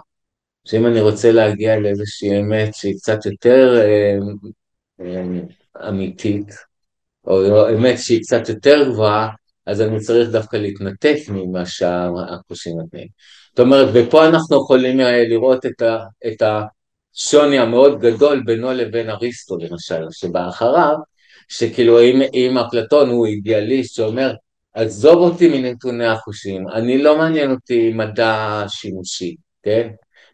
שאם אני רוצה להגיע לאיזושהי אמת שהיא קצת יותר אה, אמיתית, או אמת שהיא קצת יותר גבוהה, אז אני צריך דווקא להתנתק ממה שהכושים נותנים. זאת אומרת, ופה אנחנו יכולים אה, לראות את, ה, את השוני המאוד גדול בינו לבין אריסטו למשל, שבא אחריו, שכאילו אם, אם אפלטון הוא אידיאליסט שאומר, עזוב אותי מנתוני החושים, אני לא מעניין אותי מדע שימושי, כן?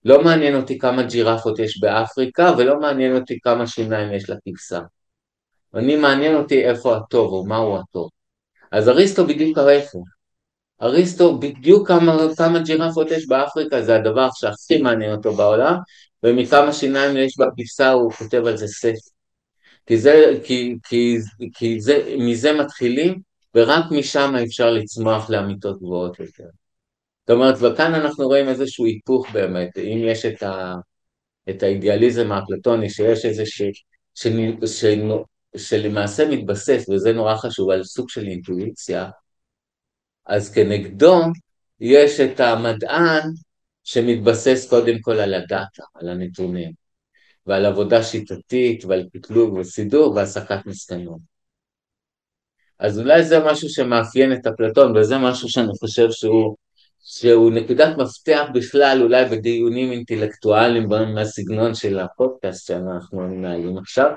לא מעניין אותי כמה ג'ירפות יש באפריקה ולא מעניין אותי כמה שיניים יש לכבשה. אני מעניין אותי איפה הטוב או מהו הטוב. אז אריסטו בדיוק ההפך. אריסטו בדיוק כמה, כמה ג'ירפות יש באפריקה זה הדבר שהכי מעניין אותו בעולם ומכמה שיניים יש בכבשה הוא כותב על זה ספר. כי, זה, כי, כי, כי זה, מזה מתחילים ורק משם אפשר לצמוח לאמיתות גבוהות יותר. זאת אומרת, וכאן אנחנו רואים איזשהו היפוך באמת, אם יש את, ה, את האידיאליזם האפלטוני, שיש איזה ש, ש, ש, שלמעשה מתבסס, וזה נורא חשוב, על סוג של אינטואיציה, אז כנגדו יש את המדען שמתבסס קודם כל על הדאטה, על הנתונים, ועל עבודה שיטתית ועל קטלוג וסידור והסקת מסקנות. אז אולי זה משהו שמאפיין את אפלטון, וזה משהו שאני חושב שהוא, שהוא נקודת מפתח בכלל אולי בדיונים אינטלקטואליים מהסגנון של הפודקאסט שאנחנו מנהלים עכשיו,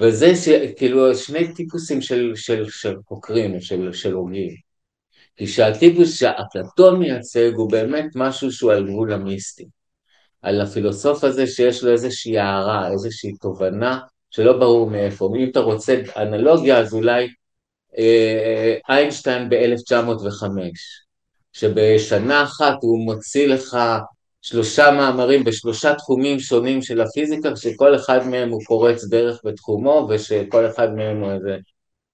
וזה כאילו שני טיפוסים של, של, של חוקרים, של, של הוגים. כי שהטיפוס שאפלטון מייצג הוא באמת משהו שהוא על גבול המיסטי. על הפילוסוף הזה שיש לו איזושהי הערה, איזושהי תובנה שלא ברור מאיפה. אם אתה רוצה אנלוגיה אז אולי אה, איינשטיין ב-1905, שבשנה אחת הוא מוציא לך שלושה מאמרים בשלושה תחומים שונים של הפיזיקה, שכל אחד מהם הוא פורץ דרך בתחומו, ושכל אחד מהם הוא איזה...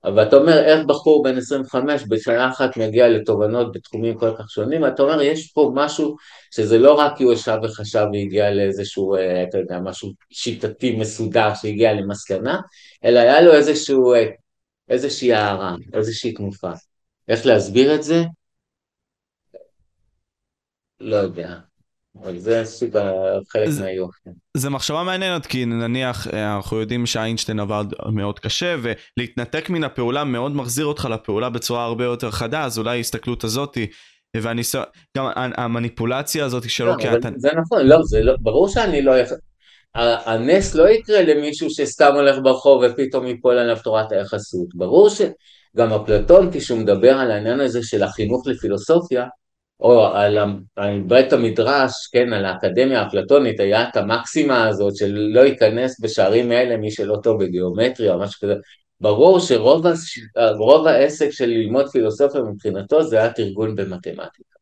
אבל אתה אומר, איך בחור בן 25 בשנה אחת מגיע לתובנות בתחומים כל כך שונים, אתה אומר, יש פה משהו שזה לא רק כי הוא ישב וחשב והגיע לאיזשהו, אה, אתה יודע, משהו שיטתי מסודר שהגיע למסקנה, אלא היה לו איזשהו, אה, איזושהי הערה, איזושהי תנופה. איך להסביר את זה? לא יודע. אבל זה סוג חלק מהיופי. זה מחשבה מעניינת כי נניח אה, אנחנו יודעים שאיינשטיין עבד מאוד קשה ולהתנתק מן הפעולה מאוד מחזיר אותך לפעולה בצורה הרבה יותר חדה אז אולי ההסתכלות הזאתי והניסיון, גם המניפולציה הזאת שלו לא, כאתה... זה נכון, לא, זה לא, ברור שאני לא. הנס לא יקרה למישהו שסתם הולך ברחוב ופתאום ייפול עליו תורת היחסות. ברור שגם אפלטון כשהוא מדבר על העניין הזה של החינוך לפילוסופיה, או על, בית המדרש, כן, על האקדמיה האפלטונית, היה את המקסימה הזאת של לא ייכנס בשערים האלה מי שלא טוב בגיאומטריה או משהו כזה. ברור שרוב. העסק של ללמוד פילוסופיה מבחינתו זה היה תרגול במתמטיקה.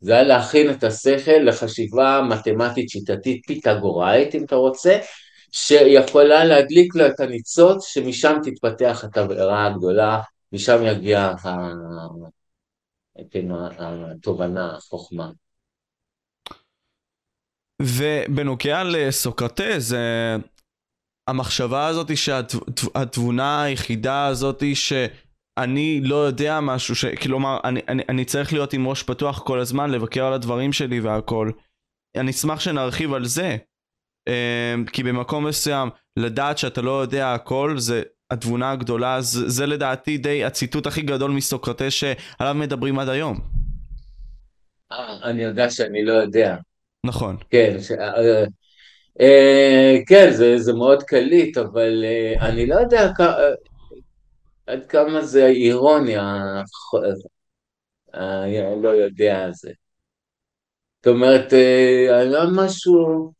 זה היה להכין את השכל לחשיבה מתמטית שיטתית פיתגוראית, אם אתה רוצה, שיכולה להדליק לו את הניצוץ, שמשם תתפתח התבערה הגדולה, משם יגיע כן, התובנה, החוכמה. ובנוגע לסוקרטז, המחשבה הזאת שהתבונה היחידה הזאת שאני לא יודע משהו, ש... כלומר אני, אני, אני צריך להיות עם ראש פתוח כל הזמן, לבקר על הדברים שלי והכל. אני אשמח שנרחיב על זה. אמ, כי במקום מסוים לדעת שאתה לא יודע הכל זה התבונה הגדולה, זה, זה לדעתי די הציטוט הכי גדול מסוקרטס שעליו מדברים עד היום. אה, אני יודע שאני לא יודע. נכון. כן, ש... אה, אה, כן, זה, זה מאוד קליט, אבל אה, אני לא יודע כ... עד כמה זה אירוניה. הלא יודע הזה. זאת אומרת, היה משהו,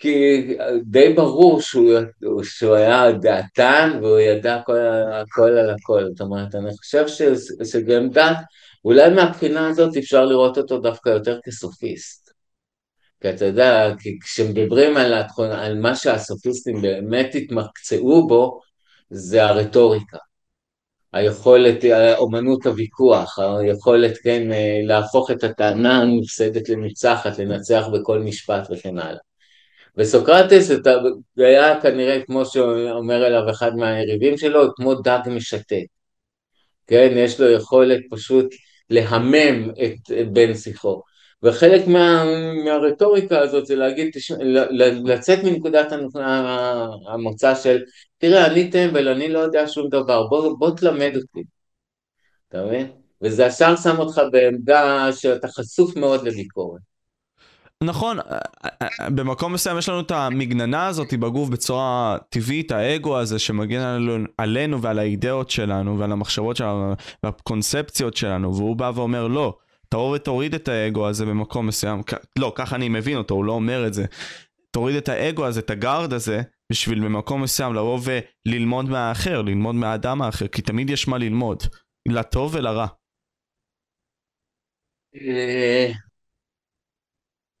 כי די ברור שהוא, שהוא היה דעתן והוא ידע הכל, הכל על הכל. זאת אומרת, אני חושב שגם דת, אולי מהבחינה הזאת אפשר לראות אותו דווקא יותר כסופיסט. כי אתה יודע, כי כשמדברים על, על מה שהסופיסטים באמת התמקצעו בו, זה הרטוריקה. היכולת, אומנות הוויכוח, היכולת, כן, להפוך את הטענה הנפסדת לניצחת, לנצח בכל משפט וכן הלאה. וסוקרטס היה כנראה, כמו שאומר אליו אחד מהיריבים שלו, כמו דג משתק. כן, יש לו יכולת פשוט להמם את בן שיחו. וחלק מה, מהרטוריקה הזאת זה להגיד, לצאת מנקודת המוצא של, תראה, אני טמבל, אני לא יודע שום דבר, בוא, בוא תלמד אותי. אתה מבין? וזה ישר שם אותך בעמדה שאתה חשוף מאוד לביקורת. נכון, במקום מסוים יש לנו את המגננה הזאת בגוף בצורה טבעית, האגו הזה שמגן עלינו ועל האידאות שלנו ועל המחשבות שלנו והקונספציות שלנו, והוא בא ואומר לא, תבוא ותוריד את האגו הזה במקום מסוים, לא, ככה אני מבין אותו, הוא לא אומר את זה. תוריד את האגו הזה, את הגארד הזה, בשביל במקום מסוים לבוא וללמוד מהאחר, ללמוד מהאדם האחר, כי תמיד יש מה ללמוד, לטוב ולרע.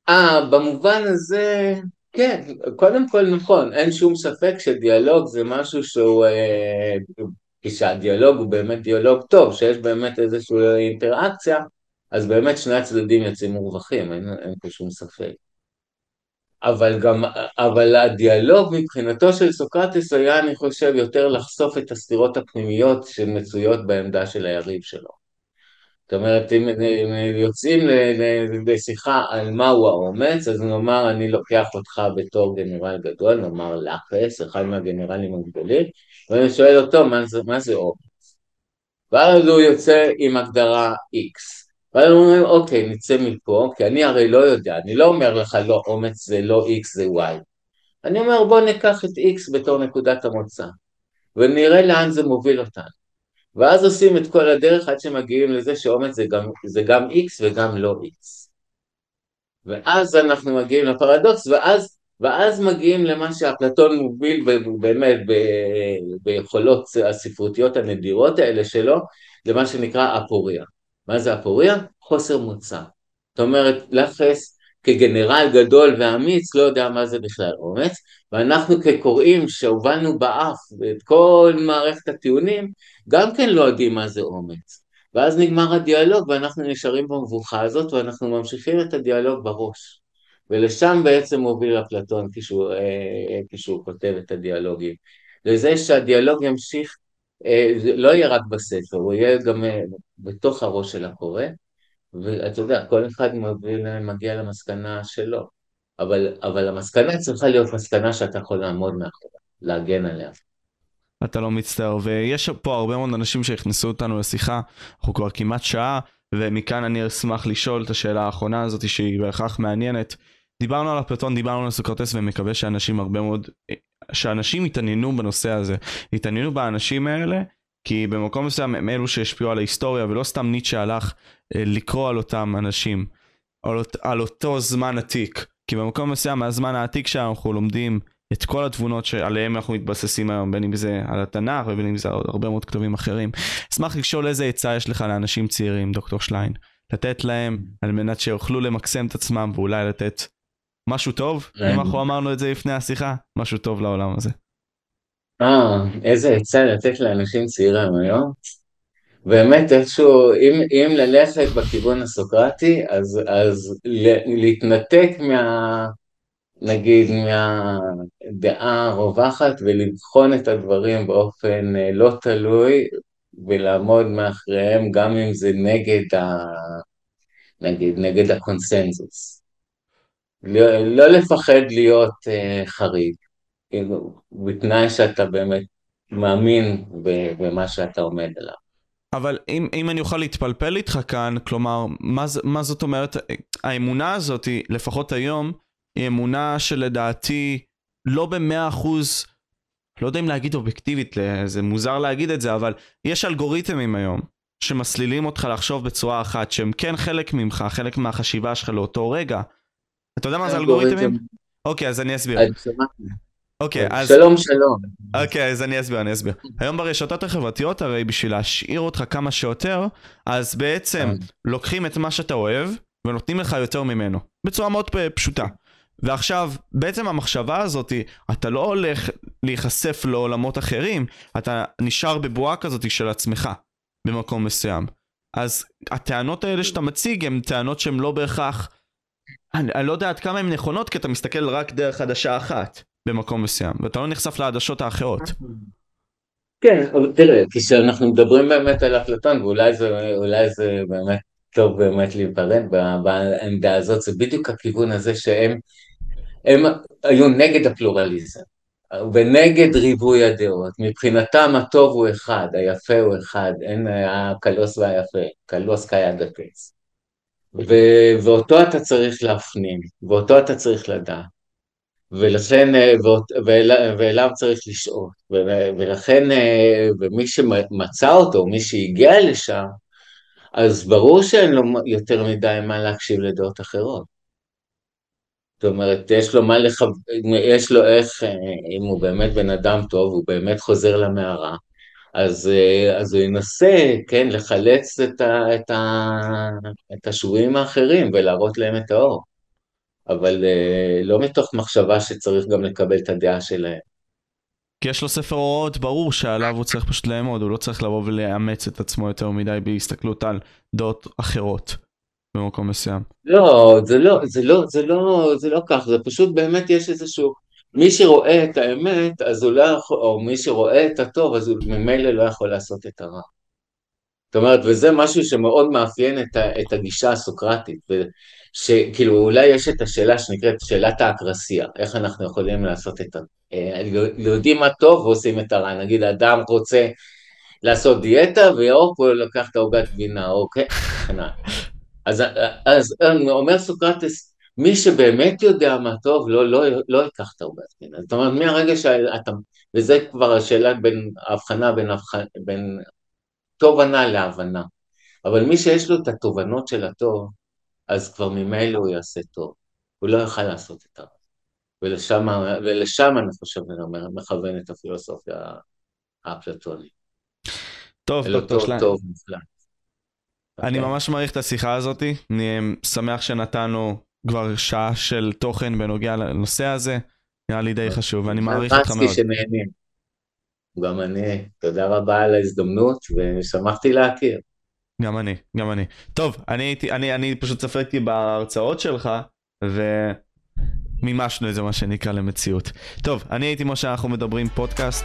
אה, במובן הזה, כן, קודם כל נכון, אין שום ספק שדיאלוג זה משהו שהוא, אה, כשהדיאלוג הוא באמת דיאלוג טוב, שיש באמת איזושהי אינטראקציה, אז באמת שני הצדדים יוצאים מורווחים, אין, אין פה שום ספק. אבל גם, אבל הדיאלוג מבחינתו של סוקרטס היה, אני חושב, יותר לחשוף את הסתירות הפנימיות שמצויות בעמדה של היריב שלו. זאת אומרת, אם יוצאים לשיחה על מהו האומץ, אז נאמר, אני לוקח אותך בתור גנרל גדול, נאמר לאפס, אחד מהגנרלים הגדולים, ואני שואל אותו, מה זה, מה זה אומץ? ואז הוא יוצא עם הגדרה X. ואז אומרים, אוקיי, נצא מפה, כי אני הרי לא יודע, אני לא אומר לך, לא, אומץ זה לא X, זה Y. אני אומר, בוא ניקח את X בתור נקודת המוצא, ונראה לאן זה מוביל אותנו. ואז עושים את כל הדרך עד שמגיעים לזה שאומץ זה גם, זה גם X וגם לא X. ואז אנחנו מגיעים לפרדוקס, ואז, ואז מגיעים למה שאפלטון מוביל באמת ב, ביכולות הספרותיות הנדירות האלה שלו, למה שנקרא אפוריה. מה זה אפוריה? חוסר מוצא. זאת אומרת, לחס כגנרל גדול ואמיץ לא יודע מה זה בכלל אומץ, ואנחנו כקוראים שהובלנו באף את כל מערכת הטיעונים, גם כן לא יודעים מה זה אומץ. ואז נגמר הדיאלוג ואנחנו נשארים במבוכה הזאת ואנחנו ממשיכים את הדיאלוג בראש. ולשם בעצם מוביל אפלטון כשהוא, אה, כשהוא כותב את הדיאלוגים. לזה שהדיאלוג ימשיך אה, לא יהיה רק בספר, הוא יהיה גם אה, בתוך הראש של הקורא, ואתה יודע, כל אחד מגיע, מגיע למסקנה שלו, אבל, אבל המסקנה צריכה להיות מסקנה שאתה יכול לעמוד מאחוריה, להגן עליה. אתה לא מצטער, ויש פה הרבה מאוד אנשים שהכנסו אותנו לשיחה, אנחנו כבר כמעט שעה, ומכאן אני אשמח לשאול את השאלה האחרונה הזאת שהיא בהכרח מעניינת. דיברנו על אפלטון, דיברנו על סוקרטס, ומקווה שאנשים הרבה מאוד שאנשים יתעניינו בנושא הזה, יתעניינו באנשים האלה, כי במקום מסוים הם אלו שהשפיעו על ההיסטוריה, ולא סתם ניטשה הלך אה, לקרוא על אותם אנשים, על, על אותו זמן עתיק. כי במקום מסוים, מהזמן העתיק שאנחנו לומדים את כל התבונות שעליהם אנחנו מתבססים היום, בין אם זה על התנ"ך ובין אם זה על הרבה מאוד כתבים אחרים. אשמח לשאול איזה עצה יש לך לאנשים צעירים, דוקטור שליין, לתת להם על מנת שיוכלו למקסם את עצמם ואולי לתת משהו טוב, אם אנחנו אמרנו את זה לפני השיחה, משהו טוב לעולם הזה. אה, איזה עצה לתת לאנשים צעירים היום. באמת איכשהו, אם, אם ללכת בכיוון הסוקרטי, אז, אז להתנתק מה... נגיד מהדעה הרווחת ולבחון את הדברים באופן אה, לא תלוי ולעמוד מאחריהם גם אם זה נגד, ה... נגיד, נגד הקונסנזוס. לא, לא לפחד להיות uh, חריג, כאילו, בתנאי שאתה באמת מאמין במה שאתה עומד עליו. אבל אם, אם אני אוכל להתפלפל איתך כאן, כלומר, מה, מה זאת אומרת, האמונה הזאת, לפחות היום, היא אמונה שלדעתי לא במאה אחוז, לא יודע אם להגיד אובייקטיבית, זה מוזר להגיד את זה, אבל יש אלגוריתמים היום. שמסלילים אותך לחשוב בצורה אחת, שהם כן חלק ממך, חלק מהחשיבה שלך לאותו רגע. אתה יודע מה זה אלגוריתמים? אוקיי, אז אני אסביר. אוקיי, אז... שלום שלום. אוקיי, אז אני אסביר, אני אסביר. היום ברשתות החברתיות הרי בשביל להשאיר אותך כמה שיותר, אז בעצם לוקחים את מה שאתה אוהב ונותנים לך יותר ממנו. בצורה מאוד פשוטה. ועכשיו, בעצם המחשבה הזאת, אתה לא הולך להיחשף לעולמות אחרים, אתה נשאר בבועה כזאת של עצמך, במקום מסוים. אז הטענות האלה שאתה מציג הן טענות שהן לא בהכרח, אני, אני לא יודע עד כמה הן נכונות, כי אתה מסתכל רק דרך עדשה אחת במקום מסוים, ואתה לא נחשף לעדשות האחרות. כן, אבל תראה, כשאנחנו מדברים באמת על אפלטון, ואולי זה, זה באמת טוב באמת להיפרד בעמדה הזאת, זה בדיוק הכיוון הזה שהם הם היו נגד הפלורליזם ונגד ריבוי הדעות. מבחינתם הטוב הוא אחד, היפה הוא אחד, אין הקלוס והיפה, קלוס קייד הקץ. ואותו אתה צריך להפנים, ואותו אתה צריך לדעת. ולכן, ואליו צריך לשאול, ולכן, ומי שמצא אותו, מי שהגיע לשם, אז ברור שאין לו יותר מדי מה להקשיב לדעות אחרות. זאת אומרת, יש לו מה לכו... יש לו איך, אם הוא באמת בן אדם טוב, הוא באמת חוזר למערה, אז, אז הוא ינסה, כן, לחלץ את, ה, את, ה, את השבויים האחרים ולהראות להם את האור. אבל לא מתוך מחשבה שצריך גם לקבל את הדעה שלהם. כי יש לו ספר הוראות ברור שעליו הוא צריך פשוט לאמוד, הוא לא צריך לבוא ולאמץ את עצמו יותר מדי בהסתכלות על דעות אחרות. במקום מסוים. לא, זה לא, זה לא, זה לא, זה לא כך, זה פשוט באמת יש איזשהו, מי שרואה את האמת, אז הוא לא יכול, או מי שרואה את הטוב, אז הוא ממילא לא יכול לעשות את הרע. אומרת, וזה משהו שמאוד מאפיין את, ה, את הגישה הסוקרטית, שכאילו אולי יש את השאלה שנקראת שאלת האקרסיה, איך אנחנו יכולים לעשות את ה... אה, יודעים מה טוב ועושים את הרע, נגיד אדם רוצה לעשות דיאטה ויורק הוא לקח את העוגת גבינה, אוקיי? אז, אז אומר סוקרטס, מי שבאמת יודע מה טוב, לא, לא, לא ייקח את העוגת גינה. זאת אומרת, מהרגע שאתה, וזה כבר השאלה בין, ההבחנה בין, בין תובנה להבנה. אבל מי שיש לו את התובנות של הטוב, אז כבר ממילא הוא יעשה טוב. הוא לא יוכל לעשות את הרע. ולשם, ולשם אני חושב, אני אומר, מכוון את הפילוסופיה האפלטונית. טוב, דוקטור שלן. טוב, מופלא. אני אוקיי. ממש מעריך את השיחה הזאת, אני שמח שנתנו כבר שעה של תוכן בנוגע לנושא הזה, נראה לי די חשוב, ואני מעריך אותך מאוד. גם אני, תודה רבה על ההזדמנות, ושמחתי להכיר. גם אני, גם אני. טוב, אני הייתי, אני, אני פשוט צפיתי בהרצאות שלך, ומימשנו את זה מה שנקרא למציאות. טוב, אני הייתי משה, אנחנו מדברים פודקאסט.